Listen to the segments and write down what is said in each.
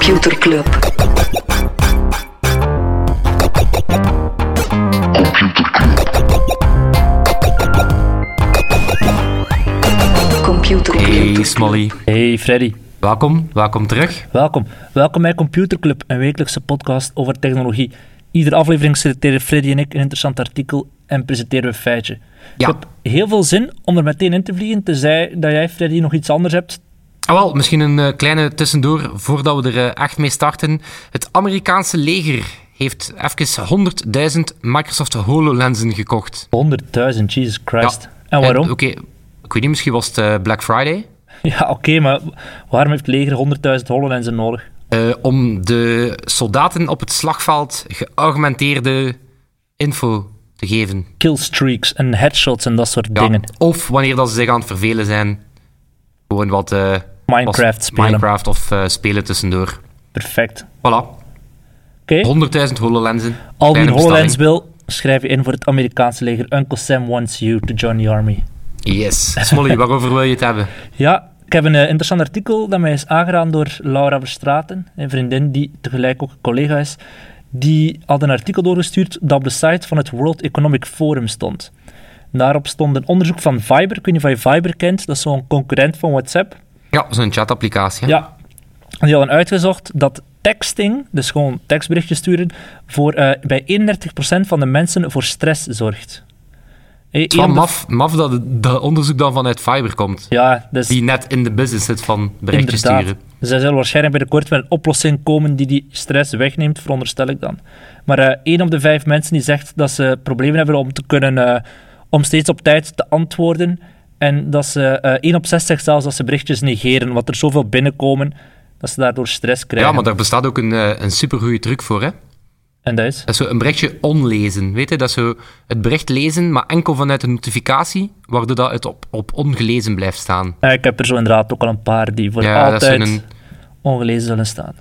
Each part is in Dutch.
Computer Club. Computer Club. Hey Smolly, Hey Freddy, welkom, welkom terug. welkom. Welkom bij Computer Club, een wekelijkse podcast over technologie. Iedere aflevering selecteren Freddy en ik een interessant artikel en presenteren we een feitje. Ja. Ik heb heel veel zin om er meteen in te vliegen, tenzij dat jij Freddy nog iets anders hebt. Ah, wel, misschien een eh, kleine tussendoor voordat we er eh, echt mee starten. Het Amerikaanse leger heeft even 100.000 Microsoft HoloLensen gekocht. 100.000, Jesus Christ. Ja. En waarom? Oké, ik weet niet, misschien was het eh, Black Friday. Ja, oké, maar waarom heeft het leger 100.000 HoloLensen nodig? Om de soldaten op het slagveld geaugmenteerde info te geven. Killstreaks en headshots en dat soort Ja. dingen. Of wanneer dat ze zich aan het vervelen zijn, gewoon wat... Minecraft spelen. Minecraft of eh, spelen tussendoor. Perfect. Voilà. Oké, 100.000 HoloLensen. al wie een HoloLens wil, schrijf je in voor het Amerikaanse leger. Uncle Sam wants you to join the army. Yes. Smolly, waarover wil je het hebben? Ja, ik heb een eh, interessant artikel dat mij is aangedaan door Laura Verstraten, een vriendin die tegelijk ook een collega is. Die had een artikel doorgestuurd dat op de site van het World Economic Forum stond. Daarop stond een onderzoek van Viber. Ik weet niet of je Viber kent, dat is zo'n concurrent van WhatsApp. Ja, zo'n chatapplicatie. Ja, die hadden uitgezocht dat texting, dus gewoon tekstberichtjes sturen, voor, eh, bij 31% van de mensen voor stress zorgt. Het is wel maf, maf dat het dat onderzoek dan vanuit Fiber komt. Ja, dus Die net in de business zit van berichtjes Inderdaad. sturen. Dus zij zullen waarschijnlijk binnenkort met een oplossing komen die die stress wegneemt, veronderstel ik dan. Maar eh één op de vijf mensen die zegt dat ze problemen hebben om te kunnen, eh, om steeds op tijd te antwoorden. En dat ze, eh één op zes zegt zelfs dat ze berichtjes negeren, omdat er zoveel binnenkomen, dat ze daardoor stress krijgen. Ja, maar daar bestaat ook een, eh, een supergoeie truc voor. Hè? En dat is? Dat zo een berichtje onlezen. Weet je? Dat zo het bericht lezen, maar enkel vanuit een notificatie, waardoor dat het op, op ongelezen blijft staan. Ja, ik heb er zo inderdaad ook al een paar die voor Ja, altijd ongelezen zullen staan.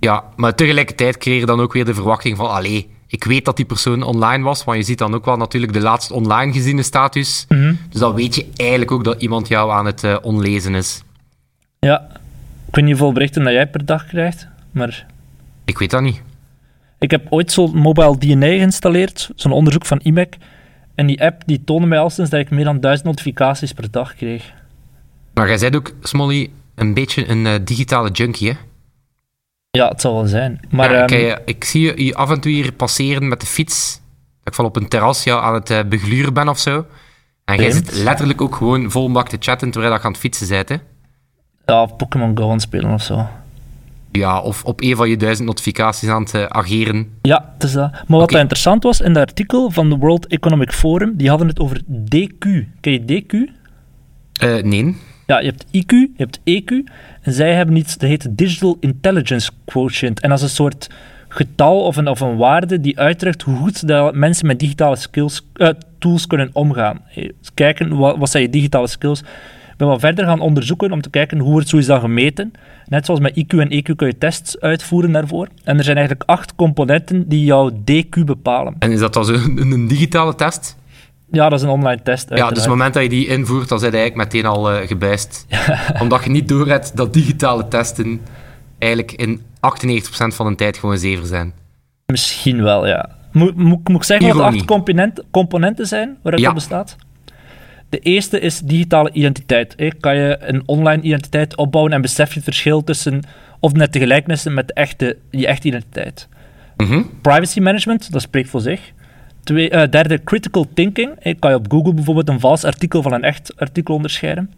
Ja, maar tegelijkertijd creëer je dan ook weer de verwachting van, allee, ik weet dat die persoon online was, want je ziet dan ook wel natuurlijk de laatst online geziene status. Mhm. Dus dan weet je eigenlijk ook dat iemand jou aan het eh, onlezen is. Ja, ik weet niet hoeveel berichten dat jij per dag krijgt, maar Ik weet dat niet. Ik heb ooit zo'n mobile DNA geïnstalleerd, zo'n onderzoek van IMEC. En die app die toonde mij al sinds dat ik meer dan duizend notificaties per dag kreeg. Maar jij bent ook, Smolly, een beetje een eh, digitale junkie, hè? Ja, het zal wel zijn. Maar Ja, ehm, ik, eh, ik zie je af en toe hier passeren met de fiets. Dat ik van op een terras aan het eh, begluren ben of zo. En jij zit letterlijk ook gewoon vol bak te chatten terwijl je aan het fietsen bent, hè? ja, of Pokémon Go aan spelen of zo. Ja, of op een van je duizend notificaties aan het eh, ageren. Ja, het is dat. Maar wat Oké. dat interessant was, in dat artikel van de World Economic Forum, die hadden het over DQ. Ken je DQ? Eh, nee. Ja, je hebt IQ, je hebt EQ. En zij hebben iets, dat heet Digital Intelligence Quotient. En dat is een soort getal of een, of een waarde die uitdrukt hoe goed mensen met digitale skills, eh, tools kunnen omgaan. Eh, kijken, wat, wat zijn je digitale skills? Ik ben wat verder gaan onderzoeken om te kijken hoe wordt zoiets dan gemeten. Net zoals met IQ en EQ kun je tests uitvoeren daarvoor. En er zijn eigenlijk acht componenten die jouw DQ bepalen. En is dat dan een digitale test? Ja, dat is een online test. Ja, dus op uiteraard. het moment dat je die invoert, dan je eigenlijk meteen al eh gebuist. Omdat je niet doorhebt dat digitale testen eigenlijk in 98% van de tijd gewoon zever zijn. Misschien wel, ja. Moet, moet, moet ik zeggen wat de Ironie. acht component, componenten zijn waaruit Ja. dat bestaat? De eerste is digitale identiteit. hè. Kan je een online identiteit opbouwen en besef je het verschil tussen, of net de gelijkenissen met de echte, je echte identiteit? Mhm. Privacy management, dat spreekt voor zich. Twee, eh, derde, critical thinking. hè. Kan je op Google bijvoorbeeld een vals artikel van een echt artikel onderscheiden?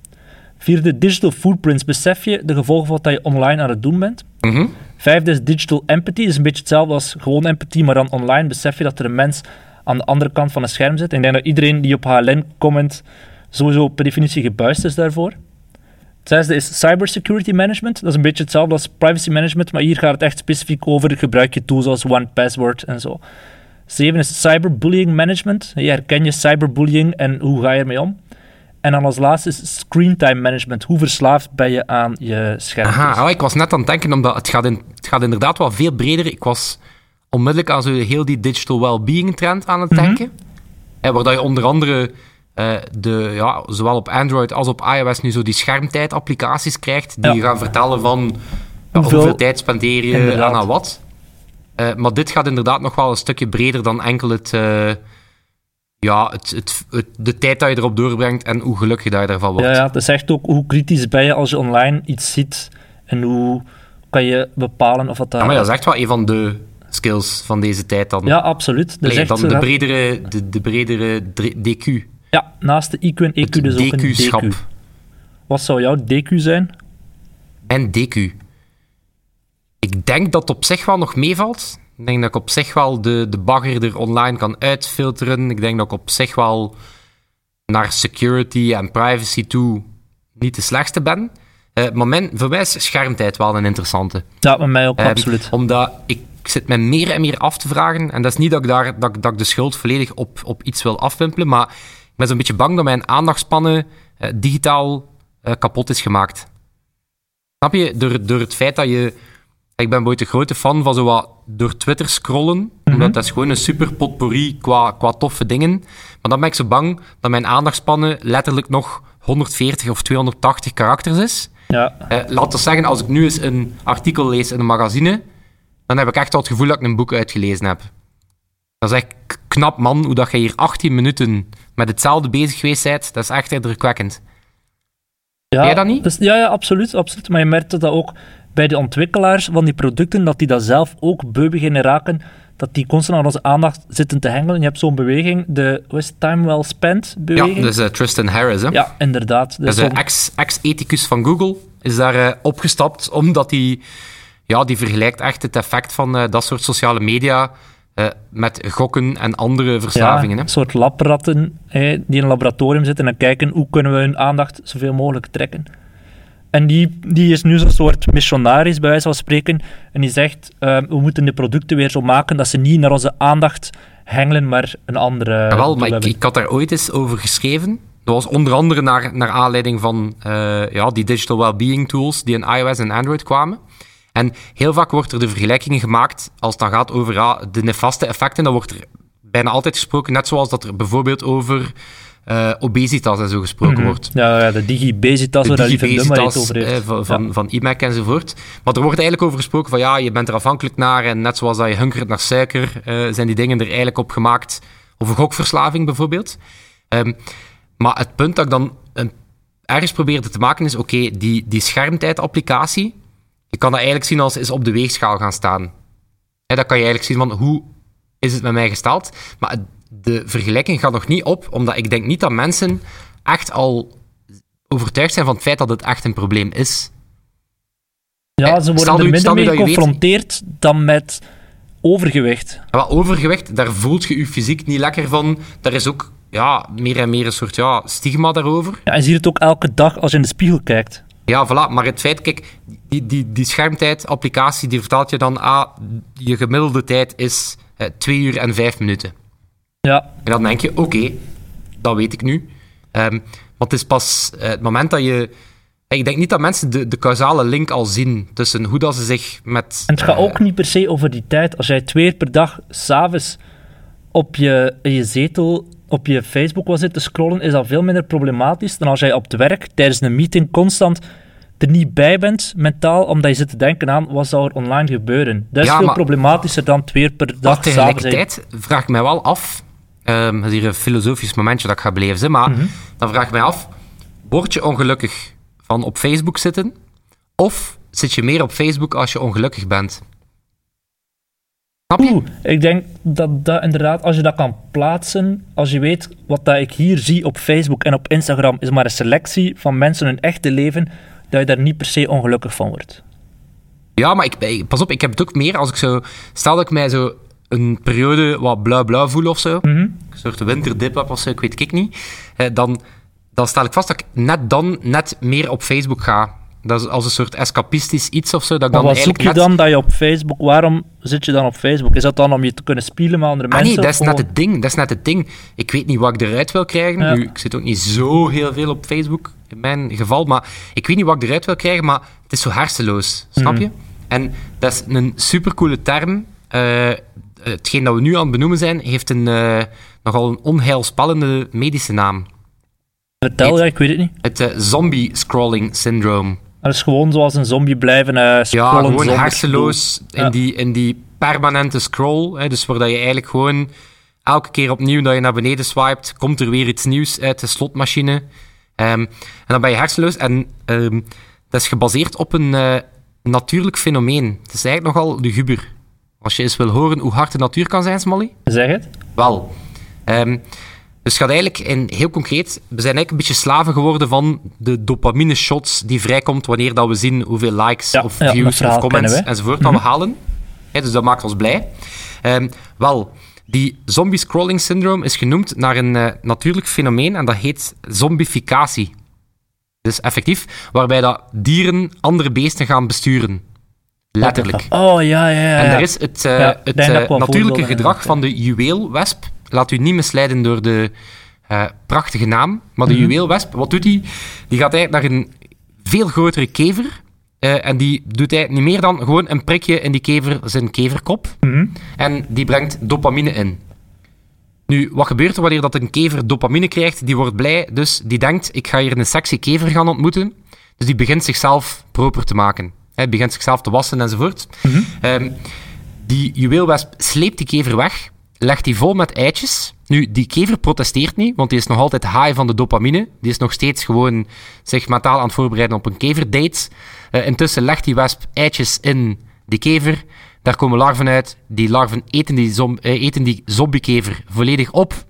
Vierde, digital footprints. Besef je de gevolgen van wat je online aan het doen bent? Mhm. Vijfde is digital empathy. Dat is een beetje hetzelfde als gewoon empathie, maar dan online. Besef je dat er een mens aan de andere kant van een scherm zit. Ik denk dat iedereen die op HLN comment sowieso per definitie gebuist is daarvoor. Het zesde is cybersecurity management. Dat is een beetje hetzelfde als privacy management, maar hier gaat het echt specifiek over gebruik je tools als OnePassword en zo. Zeven is cyberbullying management. Je herken je cyberbullying en hoe ga je ermee om? En dan als laatste is screentime management. Hoe verslaafd ben je aan je scherm? Aha, ah, ik was net aan het denken, omdat het gaat, in, het gaat inderdaad wel veel breder. Ik was onmiddellijk aan zo heel die digital well-being trend aan het denken. En waar dat je onder andere eh, de, ja, zowel op Android als op iOS nu zo die schermtijd applicaties krijgt, die Ja. gaan vertellen van hoeveel... hoeveel tijd spendeer je Inderdaad. aan wat? Eh, maar dit gaat inderdaad nog wel een stukje breder dan enkel het, eh, ja, het, het, het- de tijd dat je erop doorbrengt en hoe gelukkig dat je ervan wordt. Ja, ja, het is echt ook hoe kritisch ben je als je online iets ziet en hoe kan je bepalen of dat daar... Ja, maar dat is echt wel een van de skills van deze tijd dan. Ja, absoluut. Dat is dan de eh, bredere, de, de bredere DQ. Ja, naast de IQ en EQ Het dus ook een. DQ. Wat zou jouw DQ zijn? En DQ. Ik denk dat het op zich wel nog meevalt. Ik denk dat ik op zich wel de, de bagger er online kan uitfilteren. Ik denk dat ik op zich wel naar security en privacy toe niet de slechtste ben. Eh, maar mijn, voor mij is schermtijd wel een interessante. Ja, met mij ook, Ehm, absoluut. Omdat ik zit me meer en meer af te vragen. En dat is niet dat ik, daar, dat, dat ik de schuld volledig op, op iets wil afwimpelen. Maar ik ben zo'n beetje bang dat mijn aandachtspannen eh, digitaal eh, kapot is gemaakt. Snap je? Door, door het feit dat je... Ik ben bijvoorbeeld een grote fan van zo wat door Twitter scrollen. Omdat dat is gewoon een super potpourri qua, qua toffe dingen. Maar dan ben ik zo bang dat mijn aandachtspannen letterlijk nog 140 of 280 karakters is. Ja, laten we zeggen, als ik nu eens een artikel lees in een magazine, dan heb ik echt het gevoel dat ik een boek uitgelezen heb. Dat is echt knap, man, hoe dat je hier 18 minuten met hetzelfde bezig geweest bent. Dat is echt indrukwekkend. ja, jij dat niet? dus- ja, ja, absoluut, absoluut. Maar je merkt dat ook bij de ontwikkelaars van die producten, dat die dat zelf ook beu beginnen raken, dat die constant aan onze aandacht zitten te hengelen. Je hebt zo'n beweging, de het, time well spent Ja, beweging. dus eh, Tristan Harris, hè. Ja, inderdaad. Dat Dus is om- ex- ex-ethicus van Google. Is daar eh, opgestapt omdat hij... Ja, die vergelijkt echt het effect van eh, dat soort sociale media eh, met gokken en andere verslavingen. ja, een soort labratten hè, die in een laboratorium zitten en kijken hoe kunnen we hun aandacht zoveel mogelijk trekken. En die, die is nu zo'n soort missionaris, bij wijze van spreken. En die zegt, ehm, we moeten de producten weer zo maken dat ze niet naar onze aandacht hengelen, maar een andere maar ik, had daar ooit eens over geschreven. Dat was onder andere naar, naar aanleiding van eh, ja, die digital well-being tools die in iOS en Android kwamen. En heel vaak wordt er de vergelijking gemaakt als het dan gaat over ja, de nefaste effecten. Dan wordt er bijna altijd gesproken, net zoals dat er bijvoorbeeld over eh, obesitas en zo gesproken wordt. Ja, ja, de digibesitas, waar De digibesitas over eh, van, van, Ja. van IMAC enzovoort. Maar er wordt eigenlijk over gesproken van ja, je bent er afhankelijk naar en net zoals dat je hunkert naar suiker, eh, zijn die dingen er eigenlijk op gemaakt. Of een gokverslaving bijvoorbeeld. Ehm, maar het punt dat ik dan een, ergens probeerde te maken is, oké, die, die schermtijdapplicatie, je kan dat eigenlijk zien als is op de weegschaal gaan staan. Hè, dat kan je eigenlijk zien van hoe is het met mij gesteld. Maar het- de vergelijking gaat nog niet op, omdat ik denk niet dat mensen echt al overtuigd zijn van het feit dat het echt een probleem is. Ja, Eh, ze worden er minder mee weet- geconfronteerd dan met overgewicht. Wel, overgewicht, daar voelt je je fysiek niet lekker van. Daar is ook ja, meer en meer een soort ja, stigma daarover. Ja, en je ziet het ook elke dag als je in de spiegel kijkt. Ja, voilà. Maar het feit, kijk, die, die, die schermtijd-applicatie, die vertelt je dan, ah, je gemiddelde tijd is eh, 2 uur en 5 minuten. Ja, En dan denk je, oké, dat weet ik nu. Ehm, want het is pas eh, het moment dat je... Ik denk niet dat mensen de, de causale link al zien tussen hoe dat ze zich met... En het gaat eh, ook niet per se over die tijd. Als jij twee uur per dag s'avonds op je, je zetel op je Facebook was zitten scrollen, is dat veel minder problematisch dan als jij op het werk tijdens een meeting constant er niet bij bent, mentaal, omdat je zit te denken aan wat zou er online gebeuren. Dat is Ja, veel maar- problematischer dan twee uur per Maar dag s'avonds. tegelijkertijd vraag ik mij wel af... ehm, dat is hier een filosofisch momentje dat ik ga beleven, zeg, maar Mhm. dan vraag ik mij af... Word je ongelukkig van op Facebook zitten? Of zit je meer op Facebook als je ongelukkig bent? Snap je? Oeh, ik denk dat dat inderdaad, als je dat kan plaatsen, als je weet wat dat ik hier zie op Facebook en op Instagram, is maar een selectie van mensen hun echte leven, dat je daar niet per se ongelukkig van wordt. Ja, maar ik- pas op, ik heb het ook meer als ik zo... Stel dat ik mij zo een periode wat blauw-blauw voel of zo, Mhm. een soort winterdip heb of zo, ik weet ik niet, eh, dan, dan stel ik vast dat ik net dan net meer op Facebook ga. Dat is als een soort escapistisch iets of zo. Dat ik Maar dan wat zoek je net- dan dat je op Facebook, waarom zit je dan op Facebook? Is dat dan om je te kunnen spelen met andere Ah mensen? nee, dat is net gewoon- het ding. Dat is net het ding. Ik weet niet wat ik eruit wil krijgen. Ja. Nu, ik zit ook niet zo heel veel op Facebook, in mijn geval. Maar ik weet niet wat ik eruit wil krijgen, maar het is zo hersenloos. Snap Mhm. je? En dat is een supercoole term. Eh, hetgeen dat we nu aan het benoemen zijn, heeft een eh, nogal een onheilspellende medische naam. Vertel, ja, ik weet het niet. Het eh, zombie-scrolling syndroom. Dat is gewoon zoals een zombie blijven uh, Ja, scrollen gewoon zonder hersenloos in, Ja. die, in die permanente scroll. Hè, dus waar dat je eigenlijk gewoon elke keer opnieuw dat je naar beneden swipet, komt er weer iets nieuws uit de slotmachine. Ehm, en dan ben je hersenloos. En ehm, dat is gebaseerd op een eh, natuurlijk fenomeen. Het is eigenlijk nogal luguber. Als je eens wil horen hoe hard de natuur kan zijn, Smolly. Zeg het? Wel. Ehm, dus het gaat eigenlijk in heel concreet. We zijn eigenlijk een beetje slaven geworden van de dopamine shots die vrijkomt wanneer dat we zien hoeveel likes Ja, of ja, views of comments enzovoort dat we halen. Hè, dus dat maakt ons blij. Ehm, wel, die zombie scrolling syndroom is genoemd naar een eh, natuurlijk fenomeen en dat heet zombificatie. Dus effectief, waarbij dat dieren andere beesten gaan besturen. Letterlijk. Oh, ja, ja, ja. En daar is het, eh, Ja, het eh, natuurlijke gedrag van de juweelwesp. Laat u niet misleiden door de eh, prachtige naam. Maar Mhm. de juweelwesp, wat doet die? Die gaat eigenlijk naar een veel grotere kever. en die doet eigenlijk niet meer dan gewoon een prikje in die kever zijn keverkop. Mhm. En die brengt dopamine in. Nu, wat gebeurt er wanneer dat een kever dopamine krijgt? Die wordt blij, dus die denkt, ik ga hier een sexy kever gaan ontmoeten. Dus die begint zichzelf proper te maken. Hij begint zichzelf te wassen enzovoort. Ehm, die juweelwesp sleept die kever weg, legt die vol met eitjes. Nu, die kever protesteert niet, want die is nog altijd high van de dopamine. Die is nog steeds gewoon zich mentaal aan het voorbereiden op een keverdate. Eh, intussen legt die wesp eitjes in die kever. Daar komen larven uit. Die larven eten die, zom- eh, eten die zombiekever volledig op.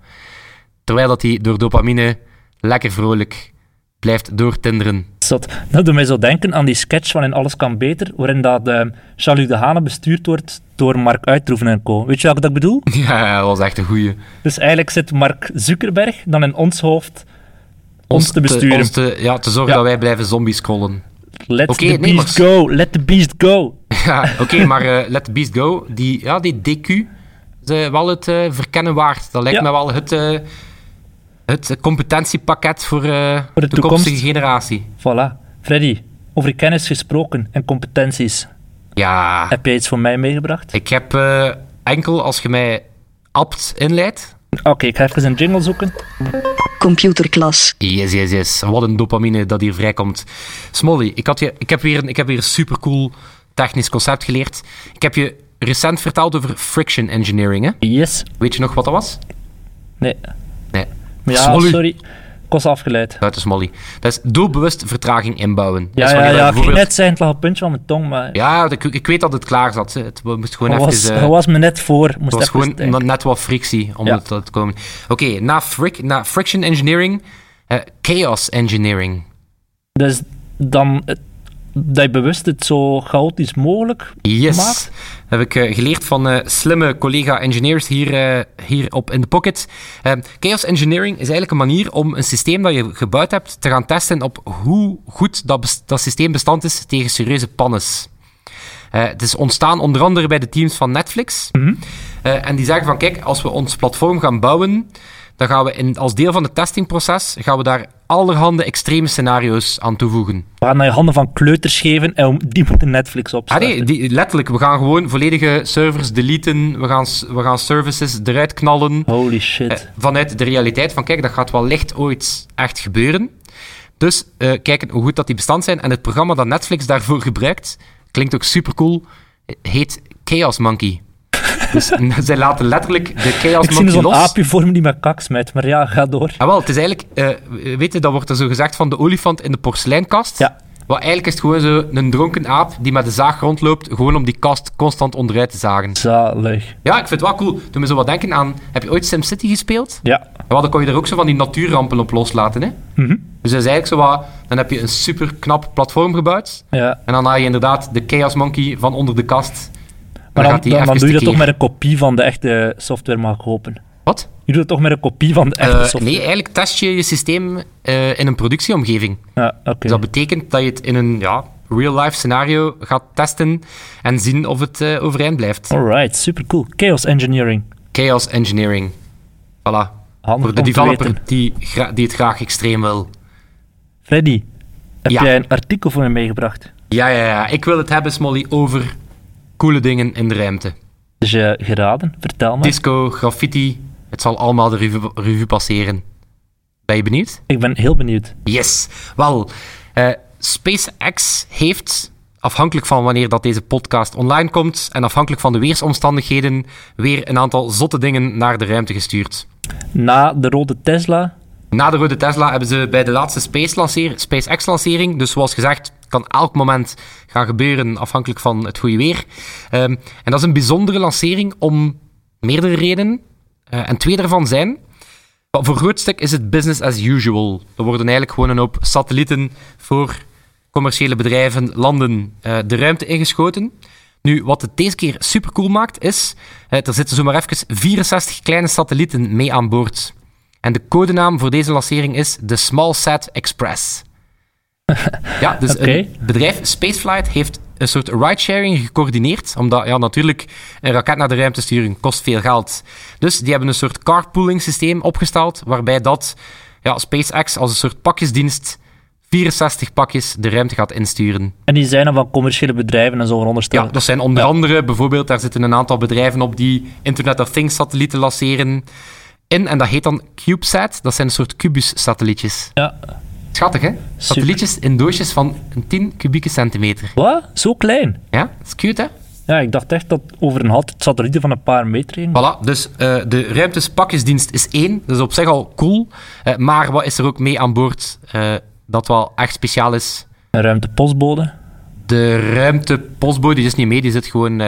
Terwijl dat die door dopamine lekker vrolijk blijft doortinderen. Zot. Dat doet mij zo denken aan die sketch van In Alles Kan Beter, waarin dat eh Charles de Hane bestuurd wordt door Mark Uitroeven en co. Weet je wat ik dat bedoel? Ja, dat was echt een goeie. Dus eigenlijk zit Mark Zuckerberg dan in ons hoofd ons te besturen. ons te- ja, te zorgen Ja. dat wij blijven zombies scrollen. Let the nee, beast maar- go, let the beast go. Ja, oké, maar eh, Let the Beast Go, die, ja, die DQ, is wel het eh, verkennen waard. Dat lijkt Ja. me wel het, het competentiepakket voor, eh, Voor de toekomstige toekomst. generatie. Voilà. Freddy, over kennis gesproken en competenties. Ja, Heb jij iets voor mij meegebracht? ik heb eh, enkel als je mij apt inleidt. Oké, ik ga even een jingle zoeken. Computerklas. Yes, yes, yes. Wat een dopamine dat hier vrijkomt. Smolly, ik, had je, ik, heb weer, een- ik heb weer een supercool technisch concept geleerd. Ik heb je recent verteld over friction engineering. Hè? Yes. Weet je nog wat dat was? Nee. Ja, Smolly. sorry. Ik was afgeleid. Buiten Smolly. Dat is doelbewust vertraging inbouwen. Ja, ja, ja. Ik bijvoorbeeld- net zeggen, het lag op het puntje van mijn tong, maar... Ja, ik, ik weet dat het klaar zat. hè. Het moest gewoon even... was, hij was me net voor. Moest het was gewoon denken. net wat frictie om Ja. te komen. Oké, na, fric- na friction engineering, eh, chaos engineering. Dus dan het- dat je bewust het zo chaotisch mogelijk Yes. maakt. heb ik eh, geleerd van eh, slimme collega-engineers hier, eh, hier op in de pocket. Chaos engineering is eigenlijk een manier om een systeem dat je gebouwd hebt te gaan testen op hoe goed dat, dat systeem bestand is tegen serieuze pannes. Het is ontstaan onder andere bij de teams van Netflix. Eh, en die zeggen van, kijk, als we ons platform gaan bouwen, dan gaan we in, als deel van het testingproces, gaan we daar allerhande extreme scenario's aan toevoegen. We gaan naar je handen van kleuters geven en die moeten Netflix Ah, opstarten. nee, die, letterlijk. We gaan gewoon volledige servers deleten. We gaan, we gaan services eruit knallen. Holy shit. Eh, vanuit de realiteit van, kijk, dat gaat wel licht ooit echt gebeuren. Dus eh, kijken hoe goed dat die bestand zijn. En het programma dat Netflix daarvoor gebruikt, klinkt ook super cool, heet Chaos Monkey. Dus zij laten letterlijk de Chaos ik zie zo'n aapje voor me die met kak smijt, maar ja, ga door. Ah, wel, het is eigenlijk, eh, weet je, dat wordt er zo gezegd van de olifant in de porseleinkast. Ja. Wat eigenlijk is het gewoon zo een dronken aap die met de zaag rondloopt, gewoon om die kast constant onderuit te zagen. Zalig. Ja, ik vind het wel cool. Doe me zo wat denken aan, heb je ooit SimCity gespeeld? Ja. Ja, dan kon je er ook zo van die natuurrampen op loslaten, hè? Mhm. Dus dat is eigenlijk zo wat, dan heb je een super knap platform gebouwd. ja. En dan haal je inderdaad de Chaos Monkey van onder de kast. Maar dan, doe je dat toch met een kopie van de echte software, mag ik hopen. Wat? Je doet het toch met een kopie van de echte software? nee, eigenlijk test je je systeem eh, in een productieomgeving. Ja, oké. Dus dat betekent dat je het in een ja, real-life scenario gaat testen en zien of het eh, overeind blijft. Alright, super cool. Chaos Engineering. Chaos engineering. Voilà. Handig Voor de developer die, die het graag extreem wil. Freddy, heb Ja. jij een artikel voor me meegebracht? Ja, ja, ja. Ik wil het hebben, Smolly, over coole dingen in de ruimte. Dus je geraden, vertel me. Disco, graffiti, het zal allemaal de revue, revue passeren. Ben je benieuwd? Ik ben heel benieuwd. Yes. Wel, eh, SpaceX heeft, afhankelijk van wanneer dat deze podcast online komt en afhankelijk van de weersomstandigheden, weer een aantal zotte dingen naar de ruimte gestuurd. Na de rode Tesla. Na de rode Tesla hebben ze bij de laatste Space SpaceX-lancering, dus zoals gezegd, kan elk moment gaan gebeuren afhankelijk van het goede weer. Ehm, en dat is een bijzondere lancering om meerdere redenen. Uh, en twee daarvan zijn voor een groot stuk is het business as usual. Er worden eigenlijk gewoon een hoop satellieten voor commerciële bedrijven, landen, uh, de ruimte ingeschoten. Nu, wat het deze keer super cool maakt, is... Uh, er zitten zomaar even 64 kleine satellieten mee aan boord. En de codenaam voor deze lancering is de SmallSat Express. ja, dus okay. een bedrijf, Spaceflight, heeft een soort ridesharing gecoördineerd. Omdat ja, natuurlijk een raket naar de ruimte sturen kost veel geld. Dus die hebben een soort carpooling systeem opgesteld. Waarbij dat ja, SpaceX als een soort pakjesdienst 64 pakjes de ruimte gaat insturen. En die zijn dan van commerciële bedrijven en zo onderstellen? Ja, dat zijn onder andere bijvoorbeeld, daar zitten een aantal bedrijven op die Internet of Things satellieten lanceren in. En dat heet dan CubeSat. Dat zijn een soort Cubus-satellietjes. Ja. Schattig, hè? Satellietjes in doosjes van een 10 kubieke centimeter. Wat? Zo klein? Ja, dat is cute, hè? Ja, ik dacht echt dat over een halt satellieten van een paar meter heen. Voilà, dus uh, de ruimtespakjesdienst is één. Dat is op zich al cool. Uh, maar wat is er ook mee aan boord uh, dat wel echt speciaal is? Een ruimtepostbode? De ruimtepostbode die is niet mee, die zit gewoon...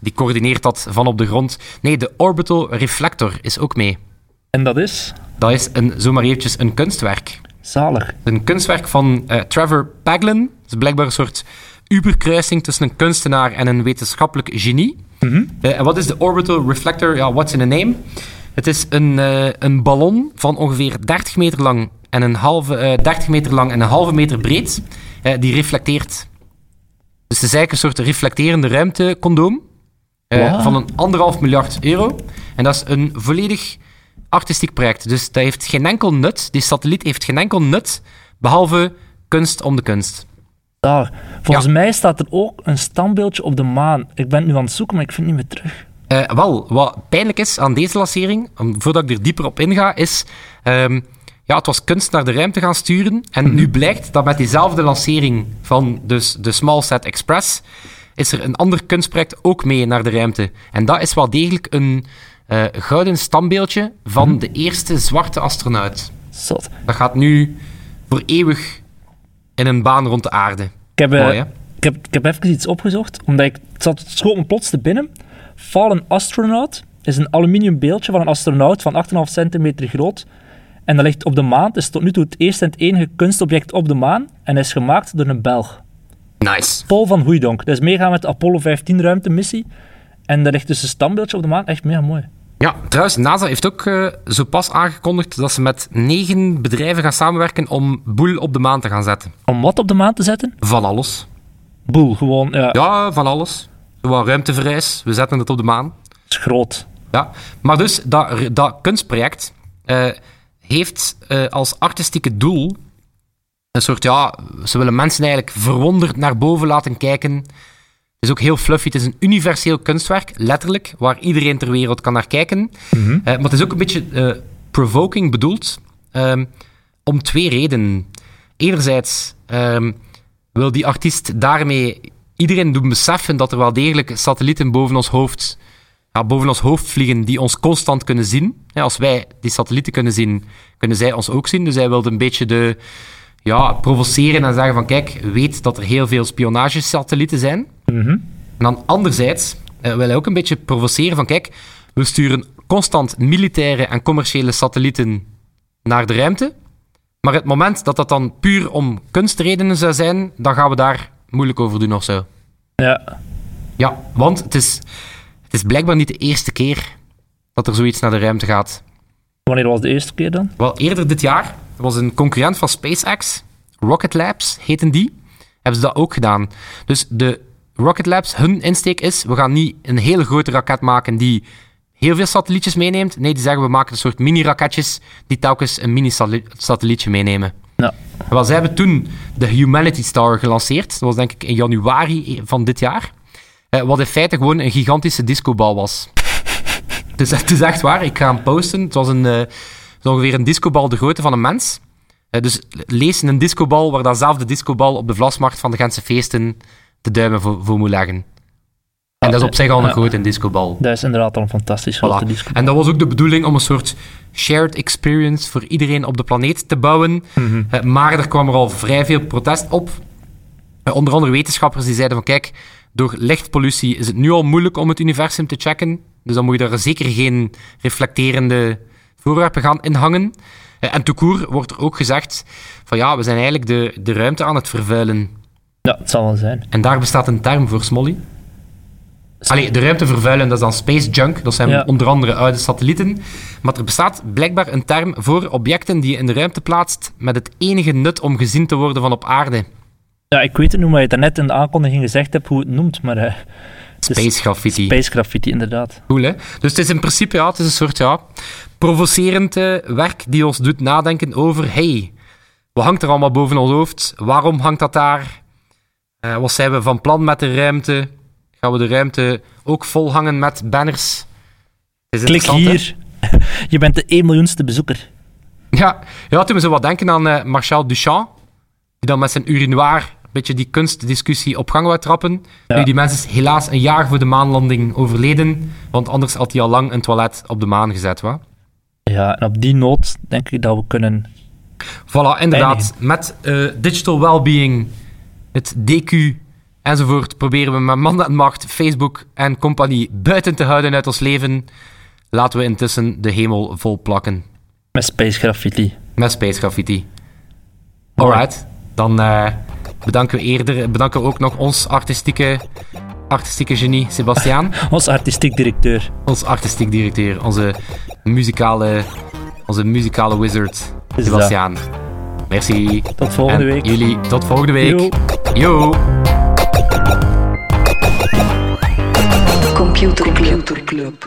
die coördineert dat van op de grond. Nee, de Orbital Reflector is ook mee. En dat is? Dat is een, zomaar eventjes een kunstwerk. Zalig. Een kunstwerk van uh, Trevor Paglin. Dat is blijkbaar een soort uberkruising tussen een kunstenaar en een wetenschappelijk genie. Mm -hmm. uh, en wat is de Orbital Reflector? Ja, what's in a name? Het is een, uh, een ballon van ongeveer 30 meter lang en een halve, 30 meter lang en een halve meter breed, die reflecteert. Dus het is eigenlijk een soort reflecterende ruimtecondoom wow. van een anderhalf miljard euro. En dat is een volledig artistiek project. Dus dat heeft geen enkel nut. Die satelliet heeft geen enkel nut, behalve kunst om de kunst. Daar. Volgens mij staat er ook een standbeeldje op de maan. Ik ben het nu aan het zoeken, maar ik vind het niet meer terug. Uh, wel, wat pijnlijk is aan deze lancering, voordat ik er dieper op inga, is... Um, ja, het was kunst naar de ruimte gaan sturen. En mm nu blijkt dat met diezelfde lancering van dus de SmallSat Express is er een ander kunstproject ook mee naar de ruimte. En dat is wel degelijk een uh, gouden standbeeldje van mm. de eerste zwarte astronaut. Zot. Dat gaat nu voor eeuwig in een baan rond de aarde. Ik heb, uh, ik heb, ik heb even iets opgezocht, omdat ik het zat, schoot me plots te binnen. Fallen Astronaut is een aluminium beeldje van een astronaut van 8,5 centimeter groot. En dat ligt op de maan. Het is tot nu toe het eerste en het enige kunstobject op de maan. En is gemaakt door een Belg. Nice. Paul van Hoeidonk. Dat is meegaan met de Apollo 15 ruimtemissie. En daar ligt dus een standbeeldje op de maan. Echt mega mooi. Ja, trouwens, NASA heeft ook uh, zo pas aangekondigd dat ze met negen bedrijven gaan samenwerken om boel op de maan te gaan zetten. Om wat op de maan te zetten? Van alles. Boel, gewoon, ja. Ja, van alles. Gewoon ruimtevereis, we zetten het op de maan. Dat is groot. Ja, maar dus dat, dat kunstproject uh, heeft uh, als artistieke doel een soort, ja, ze willen mensen eigenlijk verwonderd naar boven laten kijken is ook heel fluffy. Het is een universeel kunstwerk, letterlijk, waar iedereen ter wereld kan naar kijken. Mm -hmm. uh, maar het is ook een beetje uh, provoking bedoeld, um, om twee redenen. Enerzijds um, wil die artiest daarmee iedereen doen beseffen dat er wel degelijk satellieten boven ons hoofd, ja, boven ons hoofd vliegen die ons constant kunnen zien. Ja, als wij die satellieten kunnen zien, kunnen zij ons ook zien. Dus hij wilde een beetje de, ja, provoceren en zeggen van kijk, weet dat er heel veel spionagesatellieten zijn. Mm -hmm. En dan anderzijds uh, wil hij ook een beetje provoceren van kijk, we sturen constant militaire en commerciële satellieten naar de ruimte. Maar het moment dat dat dan puur om kunstredenen zou zijn, dan gaan we daar moeilijk over doen of zo. Ja. Ja, want het is, het is blijkbaar niet de eerste keer dat er zoiets naar de ruimte gaat. Wanneer was de eerste keer dan? Wel, eerder dit jaar. Was een concurrent van SpaceX, Rocket Labs heten die. Hebben ze dat ook gedaan. Dus de Rocket Labs, hun insteek is, we gaan niet een hele grote raket maken die heel veel satellietjes meeneemt. Nee, die zeggen we maken een soort mini-raketjes die telkens een mini-satellietje meenemen. Ja. Wel, zij hebben toen de Humanity Star gelanceerd. Dat was denk ik in januari van dit jaar. Eh, wat in feite gewoon een gigantische discobal was. het, is, het is echt waar, ik ga hem posten. Het was een, uh, ongeveer een discobal de grootte van een mens. Eh, dus lees een discobal waar datzelfde discobal op de vlasmarkt van de Gentse feesten de duimen voor, voor moet leggen. En dat is op zich al een Ja. grote discobal. Dat is inderdaad al een fantastisch grote Voilà. disco. En dat was ook de bedoeling om een soort shared experience voor iedereen op de planeet te bouwen. Mhm. Eh, Maar er kwam er al vrij veel protest op. Eh, onder andere wetenschappers die zeiden van kijk, door lichtpollutie is het nu al moeilijk om het universum te checken. Dus dan moet je daar zeker geen reflecterende voorwerpen gaan inhangen. Eh, En court wordt er ook gezegd van ja, we zijn eigenlijk de, de ruimte aan het vervuilen. Ja, het zal wel zijn. En daar bestaat een term voor, Smolly. Allee, de ruimte vervuilen, dat is dan space junk. Dat zijn Ja. onder andere oude satellieten. Maar er bestaat blijkbaar een term voor objecten die je in de ruimte plaatst met het enige nut om gezien te worden van op aarde. Ja, ik weet het nu, maar je het net in de aankondiging gezegd hebt hoe het noemt, maar... eh, Space graffiti. Space graffiti, inderdaad. Cool, hè? Dus het is in principe ja, het is een soort ja, provocerend eh, werk die ons doet nadenken over... Hey, wat hangt er allemaal boven ons hoofd? Waarom hangt dat daar? Eh, wat zijn we van plan met de ruimte? Gaan we de ruimte ook vol hangen met banners? Is Klik hè? hier. Je bent de 1 miljoenste bezoeker. Ja, ja toen we zo wat denken aan eh, Marcel Duchamp, die dan met zijn urinoir een beetje die kunstdiscussie op gang wou trappen. Ja. Nu, die mens is helaas een jaar voor de maanlanding overleden, want anders had hij al lang een toilet op de maan gezet. Wa? Ja, en op die noot denk ik dat we kunnen... Voilà, inderdaad. Eindigen. Met eh, digital well-being, het DQ enzovoort, proberen we met man en macht Facebook en compagnie buiten te houden uit ons leven. Laten we intussen de hemel vol plakken. Met space graffiti. Met Space Graffiti. Alright. Dan eh, bedanken we eerder, bedanken we ook nog ons artistieke, artistieke genie, Sebastiaan. Ons artistiek directeur. ons artistiek directeur, onze muzikale, onze muzikale wizard, Is Sebastiaan. Merci. Tot volgende En week. jullie tot volgende week. Yo. Yo. Computer Club.